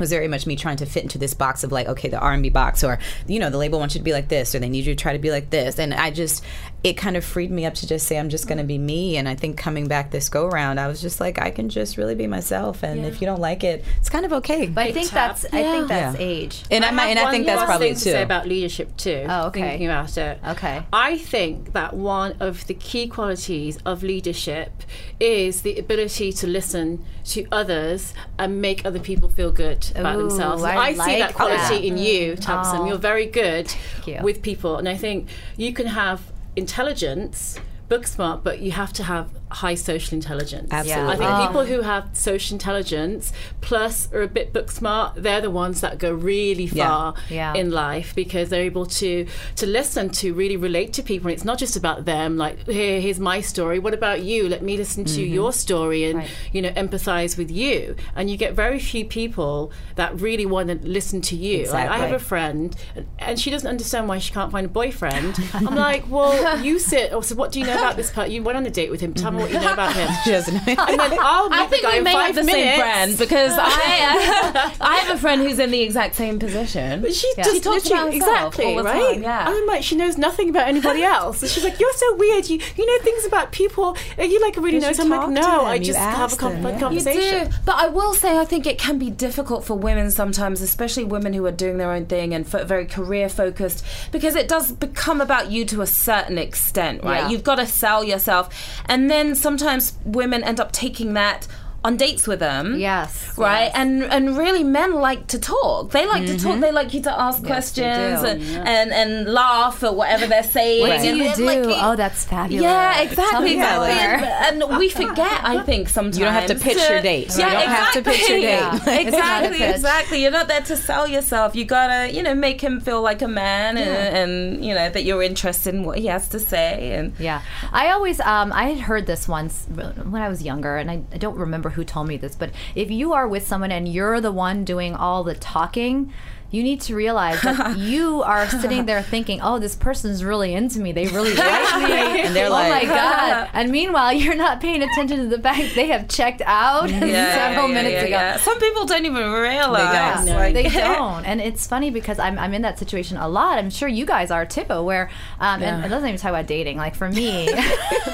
was very much me trying to fit into this box of like okay the r&b box or you know the label wants you to be like this or they need you to try to be like this and i just it kind of freed me up to just say i'm just going to be me and i think coming back this go round i was just like i can just really be myself and if you don't like it it's kind of okay But I think that's I think that's Yeah. age. and i, might, and I think that's probably thing too to say about leadership too. Oh, okay. Thinking about it. Okay. I think that one of the key qualities of leadership is the ability to listen to others and make other people feel good about Ooh, themselves. I I, see that quality that. in you, Tabasum. Oh. You're very good you. with people, and I think you can have intelligence. Book smart, but you have to have high social intelligence. Absolutely. I think Oh. people who have social intelligence plus are a bit book smart, they're the ones that go really far Yeah. in life because they're able to to listen to really relate to people. And it's not just about them. Like, here, here's my story. What about you? Let me listen to mm-hmm. your story and Right. you know empathize with you. And you get very few people that really want to listen to you. Like, I have a friend, and, and she doesn't understand why she can't find a boyfriend. I'm like, well, you sit. Oh, so what do you know about this part. You went on a date with him. Tell me what you know about him. She doesn't know. And then I'll meet I the think guy we in may five have the minutes. same friend because I uh, I have a friend who's in the exact same position. But she Yeah. just She talks literally- about exactly all the right. time, yeah. I'm like, she knows nothing about anybody else. And she's like, you're so weird. You you know things about people. Are you like really You know? should I'm like, no. I just have a ask con- them, fun yeah. You conversation. do, but I will say I think it can be difficult for women sometimes, especially women who are doing their own thing and fo- very career focused, because it does become about you to a certain extent, right? Yeah. You've got to sell yourself, and then sometimes women end up taking that on dates with them. Yes, Right? yes. And and really men like to talk. They like to talk. They like you to ask questions do. and, and and laugh at whatever they're saying. What do and you do? like- oh, that's fabulous. yeah, Tell exactly, me exactly. And, and we forget, I think, sometimes. You don't have to pitch your date. Yeah, You don't have to pitch your exactly. date. It's not a exactly, exactly. You're not there to sell yourself. You gotta, you know, make him feel like a man, and, and you know that you're interested in what he has to say. And Yeah, I always um, I had heard this once when I was younger, and I, I don't remember who told me this, but if you are with someone and you're the one doing all the talking. You need to realize that you are sitting there thinking, "Oh, this person's really into me. They really like me." And they're oh like- "Oh my god! And meanwhile, you're not paying attention to the fact they have checked out several yeah, minutes yeah, ago. yeah. Some people don't even realize. Yeah, No. like- they don't, and it's funny because I'm, I'm in that situation a lot. I'm sure you guys are too, where um, and it doesn't even talk about dating. Like for me,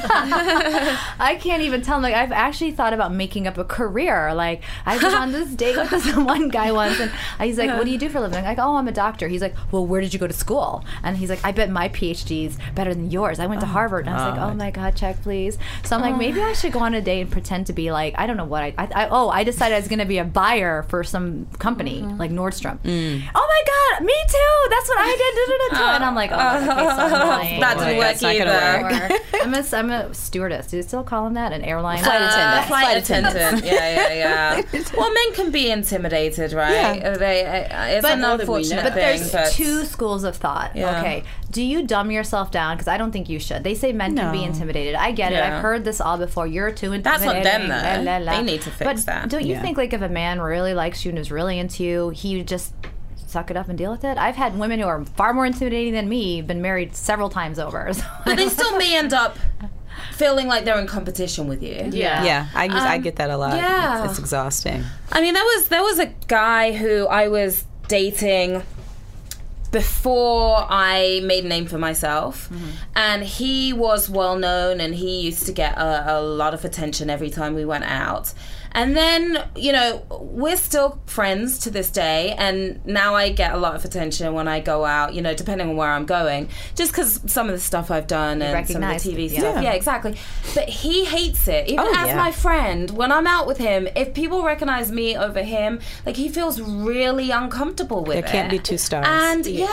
I can't even tell. Like I've actually thought about making up a career. Like I was on this date with this one guy once, and he's like, "What do you do for a living?" I'm like, "Oh, I'm a doctor." He's like, "Well, where did you go to school?" And he's like, "I bet my PhD's better than yours. I went to Harvard." And I was like, "Oh my god, check please." So I'm like, maybe I should go on a date and pretend to be like I don't know what I, I, I oh I decided I was going to be a buyer for some company like Nordstrom. Oh my god, me too. That's what I did. Da, da, da, da. And I'm like, oh, okay, so I'm lying. that didn't work that's not gonna either. work. I'm a, I'm a stewardess. Do they still call them that? An airline Flight Uh, attendant. flight Flight attendant. yeah, yeah, yeah. well, men can be intimidated, right? Yeah. They, uh, it's But an more than unfortunate. But thing. there's but two schools of thought. Yeah. Okay. Do you dumb yourself down? Because I don't think you should. They say men can be intimidated. I get it. I've heard this all before. You're too intimidated. That's intimidating. not them, though. la, la, la. They need to fix but that. Don't you Yeah. think like if a man really likes you and is really into you, he would just suck it up and deal with it? I've had women who are far more intimidating than me, been married several times over. So but they still may end up feeling like they're in competition with you. Yeah. Yeah, I, I um, get that a lot. yeah. It's, it's exhausting. I mean, there was there was a guy who I was dating before I made a name for myself, mm-hmm. and he was well known, and he used to get a, a lot of attention every time we went out. And then, you know, we're still friends to this day, and now I get a lot of attention when I go out, you know, depending on where I'm going, just because some of the stuff I've done and some of the TV it, stuff. Yeah. Yeah, exactly. But he hates it. Even Oh, as yeah. my friend, when I'm out with him, if people recognize me over him, like he feels really uncomfortable with There it. can't be two stars. And yeah,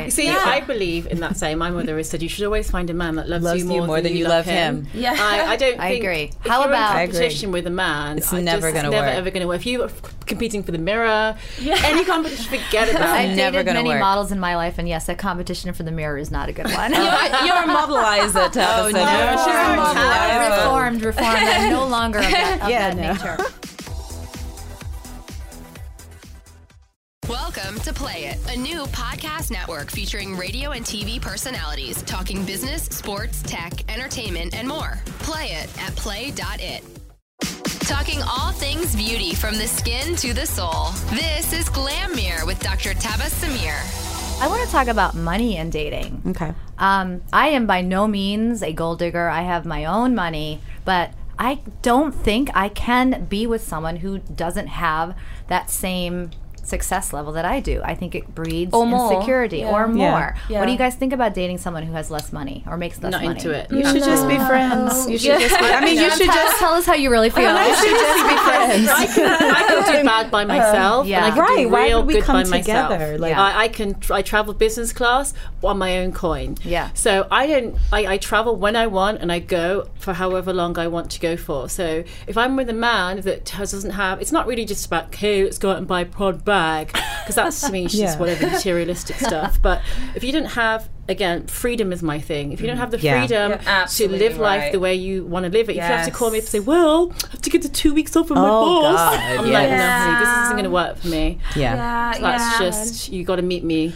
Right. See, yeah. I believe in that saying. My mother has said you should always find a man that loves, Loves you more, than you love him. Yeah. I, I don't. I think agree. How about- I in competition with a man? It's I never gonna never work. ever going to work. If you're competing for the mirror, any competition, forget about it. I've it. never dated gonna many work. models in my life, and yes, that competition for the mirror is not a good one. you're, you're a modelizer, oh, Tabitha. Oh, no. You're- She's a modelizer. reformed, reformed. I'm no longer of that, of Yeah, that no. nature. Welcome to Play It, a new podcast network featuring radio and TV personalities talking business, sports, tech, entertainment, and more. Play it at play.it. Talking all things beauty from the skin to the soul. This is Glam Mirror with Dr. Tabasum Mir. I want to talk about money and dating. Okay. Um, I am by no means a gold digger. I have my own money, but I don't think I can be with someone who doesn't have that same success level that I do. I think it breeds Or more. insecurity Yeah. or more. Yeah. What do you guys think about dating someone who has less money or makes less Not money? into it. You should just be friends. Oh. You should just. Be, I mean, you should tell, just. tell us how you really feel. You should just be friends. I can, I can do bad by uh, myself. yeah. and I can Right, do why real would we good come by myself. together? Like- Yeah. I, I can. tr- I travel business class on my own coin. Yeah. So I don't. I, I travel when I want, and I go for however long I want to go for. So if I'm with a man that doesn't have, it's not really just about hey, let's go out and buy a Prada bag, because that's to me it's just Yeah. whatever materialistic stuff. But if you don't have Again, freedom is my thing. If you don't have the Yeah. freedom to absolutely live life right. the way you want to live it, if you have to call me up and say, "Well, I have to get the two weeks off from my Oh, boss," God, I'm yeah. like, "No, honey, this isn't going to work for me." Yeah. Yeah, That's yeah. just you got to meet me.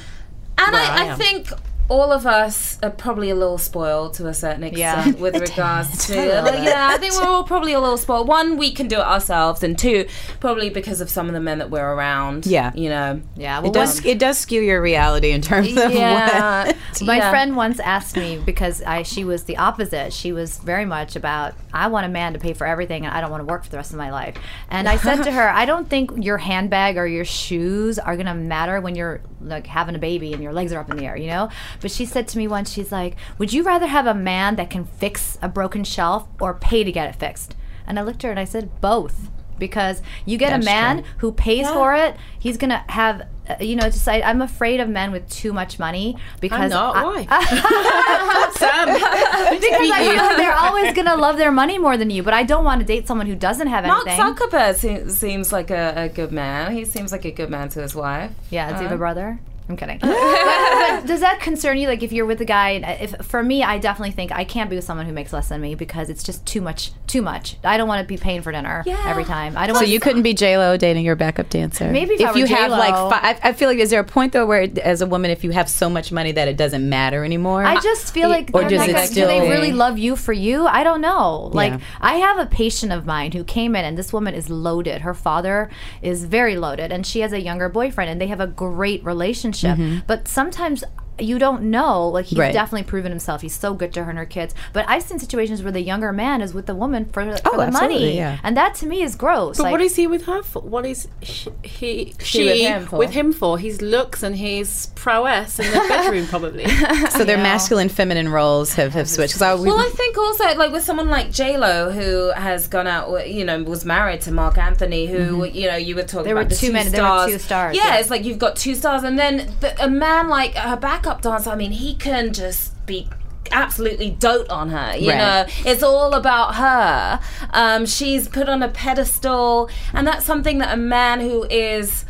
And I I, I think all of us are probably a little spoiled to a certain extent Yeah. with regards to yeah I think we're all probably a little spoiled one we can do it ourselves and two probably because of some of the men that we're around Yeah. you know yeah, well, It does. It does skew your reality in terms of yeah what. My Yeah. friend once asked me because I she was the opposite. She was very much about I want a man to pay for everything and I don't want to work for the rest of my life. And I said to her, I don't think your handbag or your shoes are going to matter when you're like having a baby and your legs are up in the air, you know? But she said to me once she's like, "Would you rather have a man that can fix a broken shelf or pay to get it fixed?" And I looked at her and I said, "Both." Because you get That's a man true. who pays for it, he's gonna have, uh, Uh, you know, just I, I'm afraid of men with too much money because I'm not. I- Why? Sam, because I they're always gonna love their money more than you. But I don't want to date someone who doesn't have Mark anything. Zuckerberg se- seems like a, a good man he seems like a good man to his wife Yeah, does he have a uh-huh. brother? I'm kidding. but, but does that concern you? Like, if you're with a guy, if for me, I definitely think I can't be with someone who makes less than me because it's just too much. Too much. I don't want to be paying for dinner Yeah. every time. I don't. So want you couldn't be J Lo dating your backup dancer. Maybe if I were you have like, J.Lo. fi- I, I feel like is there a point though where, as a woman, if you have so much money that it doesn't matter anymore? I just feel like, Or does not it still- do they really love you for you? I don't know. Like Yeah. I have a patient of mine who came in, and this woman is loaded. Her father is very loaded, and she has a younger boyfriend, and they have a great relationship. Mm-hmm. But sometimes. You don't know. Like he's Mm-hmm. Right. definitely proven himself. He's so good to her and her kids. But I've seen situations where the younger man is with the woman for, for Oh, the money, yeah. and that to me is gross. But like, what is he with her for? What is he, he she with him for? with him for? His looks and his prowess in the bedroom, probably. so their masculine, feminine roles have, have switched. Because Well, I think also like with someone like J Lo who has gone out, you know, was married to Marc Anthony, who you know you were talking There were about the two two men- there were stars. two stars, Yeah, yeah. it's like you've got two stars, and then the, a man like her backup dancer. I mean, he can just be absolutely dote on her you Right. know it's all about her um, she's put on a pedestal and that's something that a man who is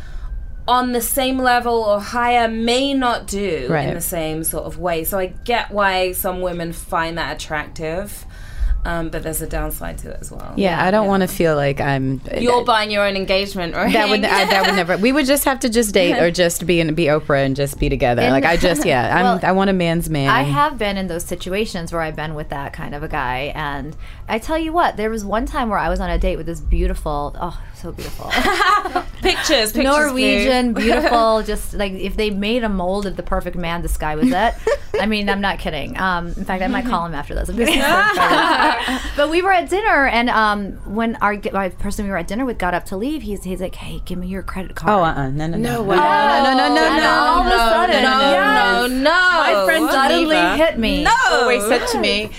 on the same level or higher may not do Right. in the same sort of way. So I get why some women find that attractive, um, but there's a downside to it as well. yeah, I don't want to feel like I'm. You're buying your own engagement ring. that would I, that would never. We would just have to just date or just be and be Oprah and just be together. And- like I just yeah. I'm. Well, I want a man's man. I have been in those situations where I've been with that kind of a guy, and I tell you what, there was one time where I was on a date with this beautiful, oh, so beautiful, pictures, pictures Norwegian, beautiful, just like if they made a mold of the perfect man, this guy was it. I mean, I'm not kidding. Um, in fact, I might call him after this. I'm just but we were at dinner, and um, when our, our person we were at dinner with got up to leave, he's he's like, "Hey, give me your credit card." Oh, uh, uh no, no, no, way. no, no, no, no, And no. all of a sudden, no, yes, no, no. My friend suddenly Geneva hit me. always said to me,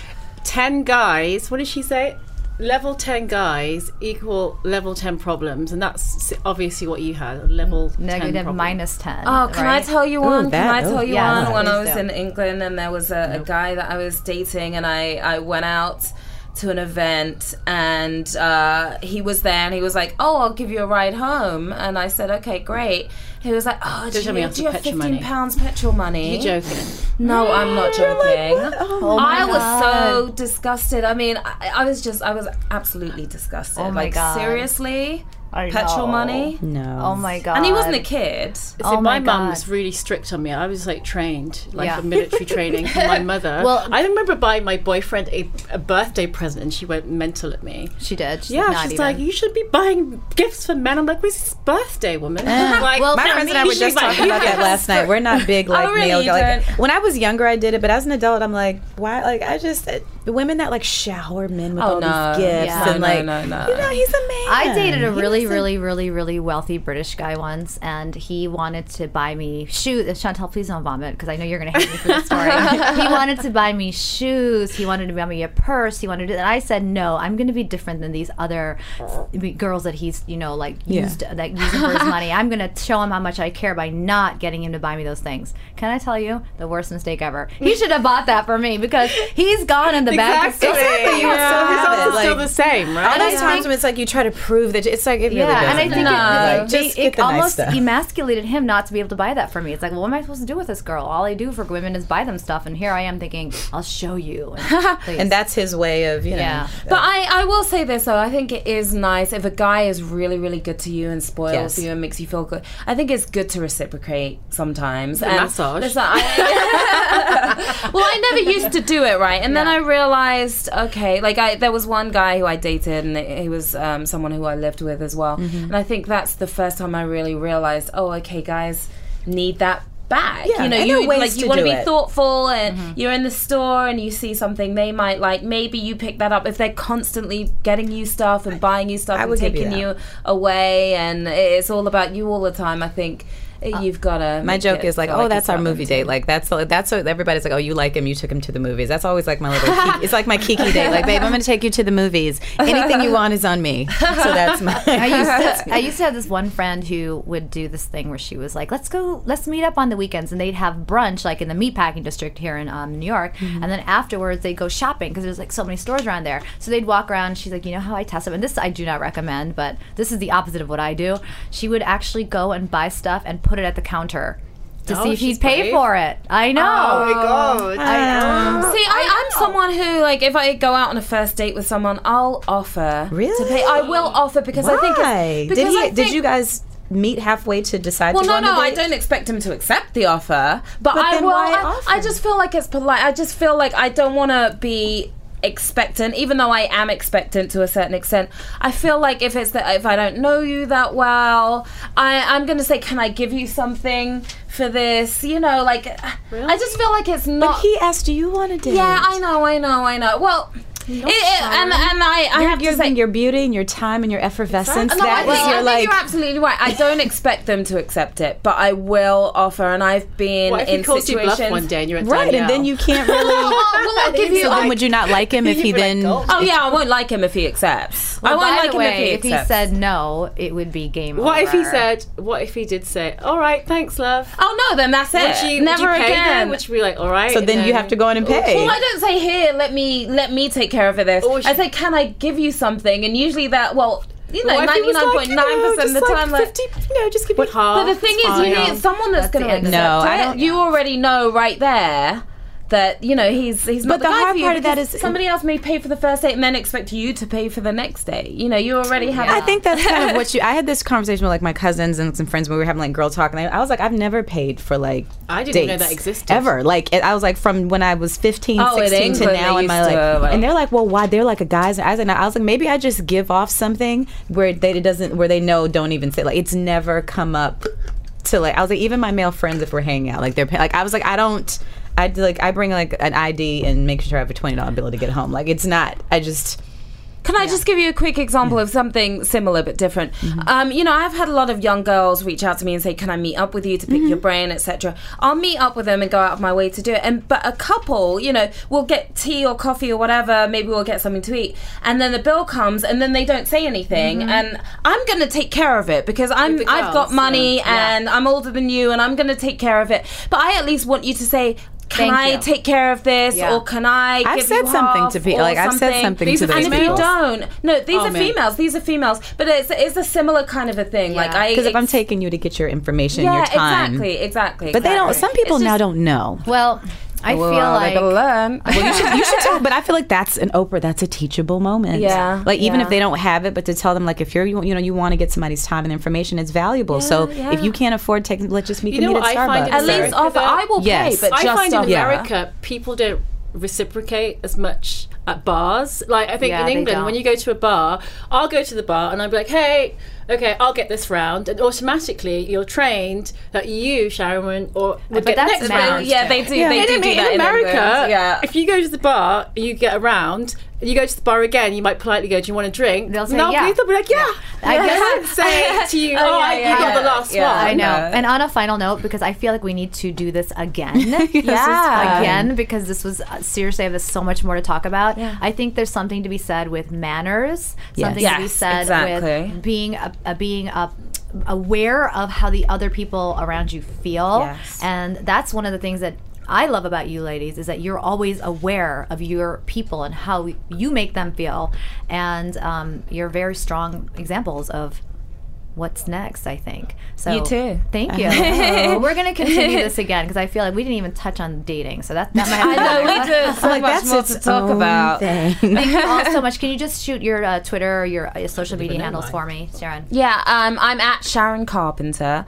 10 guys, what did she say? Level 10 guys equal level 10 problems. And that's s- obviously what you had, a level 10 Negative problem. minus ten. Oh, can right? I tell you one? that- can I oh, tell you yeah, one? When I please was do. in England and there was a, a guy that I was dating, and I, I went out to an event and uh, he was there and he was like, Oh, I'll give you a ride home. And I said, Okay, great. He was like, Oh, do you, after do you have 15 money. pounds petrol money? You're joking? No, I'm not joking. Oh I was God. so disgusted. I mean, I, I was just, I was absolutely disgusted. Oh my like, God. seriously? I Petrol know. money? No. Oh my god! And he wasn't a kid. Oh See, Oh my, my mum was really strict on me. I was like trained, like Yeah. a military training from my mother. Well- I remember buying my boyfriend a, a birthday present and she went mental at me. She did. She's Yeah, not she's even. like, you should be buying gifts for men. I'm like, where's his birthday, woman? like, Well, My friends and I were just she's like, talking about that last night. We're not big like really male. Like when I was younger, I did it, but as an adult, I'm like, why? Like I just, the women that like shower men with Oh, all no. these gifts Yeah. and No, like, no, no. no. you know, he's a man. I dated a He really, doesn't- really, really, really wealthy British guy once, and he wanted to buy me shoes. Chantelle, please don't vomit because I know you're going to hate me for this story. he wanted to buy me shoes. He wanted to buy me a purse. He wanted to, and I said no. I'm going to be different than these other girls that he's, you know, like Yeah. used, like using for his money. I'm going to show him how much I care by not getting him to buy me those things. Can I tell you the worst mistake ever? He should have bought that for me because he's gone in the bag of Exactly. stuff. you would still His have it, are still like- the same, right? All those I times think- when it's like you try to prove that it's like it really Yeah, and I think No. it, Like, it, just it get the nice almost emasculated him not to be able to buy that for me. It's like, well, what am I supposed to do with this girl? All I do for women is buy them stuff, and here I am thinking, I'll show you. And, and that's his way of you know. Yeah. But I, I will say this though, I think it is nice if a guy is really, really good to you and spoils Yes. you and makes you feel good. I think it's good to reciprocate sometimes. And massage. listen, I- well, I never used to do it right, and then I realized, okay, like I there was one guy who I dated, and he was um, someone who I lived with as well, Mm-hmm. and I think that's the first time I really realized, oh, okay, guys need that. Back, Yeah, you know, and there are you like you want to be it. thoughtful, and you're in the store and you see something they might like. Maybe you pick that up if they're constantly getting you stuff and buying you stuff I and give you taking you, away, and it's all about you all the time. I think you've got to. My joke is like, oh, that's our movie date. Like that's that's what everybody's like. Oh, you like him? You took him to the movies. That's always like my little. kiki- it's like my kiki date. Like, babe, I'm going to take you to the movies. Anything you want is on me. So that's my. I used, to, I used to have this one friend who would do this thing where she was like, "Let's go, let's meet up on the weekends," and they'd have brunch like in the meatpacking district here in um, New York, and then afterwards they'd go shopping because there's like so many stores around there. So they'd walk around. She's like, "You know how I test them?" And this I do not recommend, but this is the opposite of what I do. She would actually go and buy stuff and put it at the counter. To Oh, see if he'd pay brave. for it. I know. Oh god! I oh. know. See, I, I'm someone who, like, if I go out on a first date with someone, I'll offer to pay. I will offer because I think Why? it's, Did he? I did you guys meet halfway to decide? Well, to no, no, I don't expect him to accept the offer, but, But I will. I. I just feel like it's polite. I just feel like I don't want to be expectant even though I am expectant to a certain extent I feel like if it's that if I don't know you that well I I'm going to say can I give you something for this? You know like I just feel like it's not But he asked, "Do you want to date?" yeah I know I know I know. Well it, it- and and I I You're have to giving say your beauty and your time and your effervescence. no, I that think, was I your think you're absolutely right. I don't expect them to accept it, but I will offer. And I've been What if in he calls you situations. bluff one day and you're at Right, and then you can't really. Well, I'll give you. so then, like- would you not like him if he You'd like, then? Oh yeah, I won't like him if he accepts. I won't like the him if he if he said no, it would be game What if he said? What if he did say? All right, thanks, love. "Oh no," then that's it. Would you, Never would you pay again. Them? Would you be like, all right? So and then you have to go in and pay. well, I don't say here. Let me let me take care of this. Oh, or I she- say, can I give you something? And usually that well, you know, What if he ninety was nine like, point you nine know, percent of the just time, like like. 50, you know, just give me half. But the thing is, fine. you need someone that's, That's going to end accept of No, it. I don't- You already know right there that you know he's he's not But the guy hard for you part of that because is- somebody else may pay for the first date and then expect you to pay for the next date. You know, you already have. I think that's kind of what you. I had this conversation with like my cousins and some friends when we were having like girl talk, and I, I was like, I've never paid for like. I didn't know dates that existed. ever. Like it, I was like from when I was 15, Oh, 16 to now in my used like, like- and they're like, well, why? They're like a guys. I was like, I was like, maybe I just give off something where they it doesn't where they know don't even say like it's never come up to like I was like even my male friends if we're hanging out like they're like I was like I don't. I do, like I bring like an ID and make sure I have a twenty dollar bill to get home. Like it's not. I just Can I just give you a quick example of something similar but different? Mm-hmm. Um, you know, I've had a lot of young girls reach out to me and say, "Can I meet up with you to pick Mm-hmm. your brain, etc." I'll meet up with them and go out of my way to do it. And but a couple, you know, we'll get tea or coffee or whatever. Maybe we'll get something to eat, and then the bill comes, and then they don't say anything, and I'm going to take care of it because I'm the I've got money yeah. and I'm older than you, and I'm going to take care of it. But I at least want you to say. Can Thank I you. take care of this, Yeah. or can I? I've give said you something half to pe- or like, I've said something These to are those and if you don't, no, these Oh, are man. females. These are females, but it's it's a similar kind of a thing. Like I, Because if I'm taking you to get your information, yeah, your time, exactly, exactly. But they don't. Some people It's now just- don't know. Well, I Well, feel they like gotta learn. Well, you should, you should tell. But I feel like that's an Oprah. That's a teachable moment. Yeah, Like even yeah. if they don't have it, but to tell them like if you're you, you know you want to get somebody's time and information, it's valuable. so Yeah, if you can't afford taking, let's just meet You know meet what at I find Starbucks. At least offer. I will Yes. pay, but I just find in offer. America people don't reciprocate as much at bars. Like I think Yeah, in England, when you go to a bar, I'll go to the bar and I'll be like, "Hey, okay, I'll get this round, and automatically you're trained that you, Sharon, or would get the next round. yeah, they do. They in, do, do in that in America, England. Yeah. if you go to the bar, you get a round. You go to the bar again. You might politely go, "Do you want a drink?" They'll say, no, yeah. please. They'll be like, "Yeah." I They guess- won't say to you, "Oh, I- yeah, you got the last Yeah, one." I know. know. And on a final note, because I feel like we need to do this again. Yeah. Again, because this was uh, seriously, I have so much more to talk about. I think there's something to be said with manners, something to be said exactly. with being a, a being a aware of how the other people around you feel Yes. and that's one of the things that I love about you ladies is that you're always aware of your people and how you make them feel and um, you're very strong examples of what's next i think so You too. thank you Well, we're going to continue this again because i feel like we didn't even touch on dating so that, that might have I know we did so Like, much that's more to talk about. thing. Thank you all so much. Can you just shoot your uh, Twitter or your uh, social media handles for me, Sharon? Yeah, um, I'm at Sharon Carpenter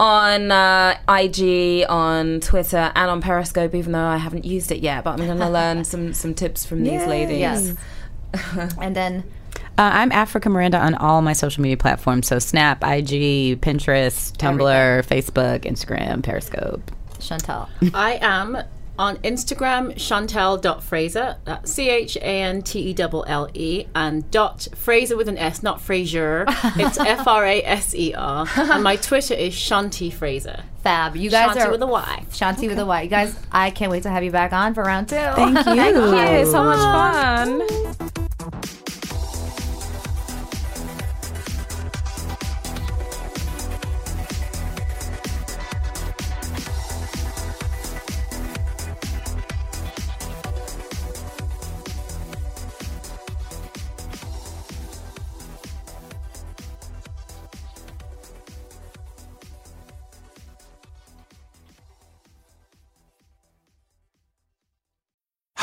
on uh, IG, on Twitter, and on Periscope. Even though I haven't used it yet, but I'm going to learn some some tips from these ladies. Yes. and then Uh, I'm Africa Miranda on all my social media platforms. So Snap, IG, Pinterest, Tumblr, Facebook, Instagram, Periscope. Chantelle. I am on Instagram, Chantelle.Fraser, that's C H A N T E L L E, and dot Fraser with an S, not Frazer. It's F R A S E R. And my Twitter is Shanti Fraser. Fab. You guys Shanti are with a Y. Shanti with a Y. You guys, I can't wait to have you back on for round two. Thank you. Thank Yeah, so much fun.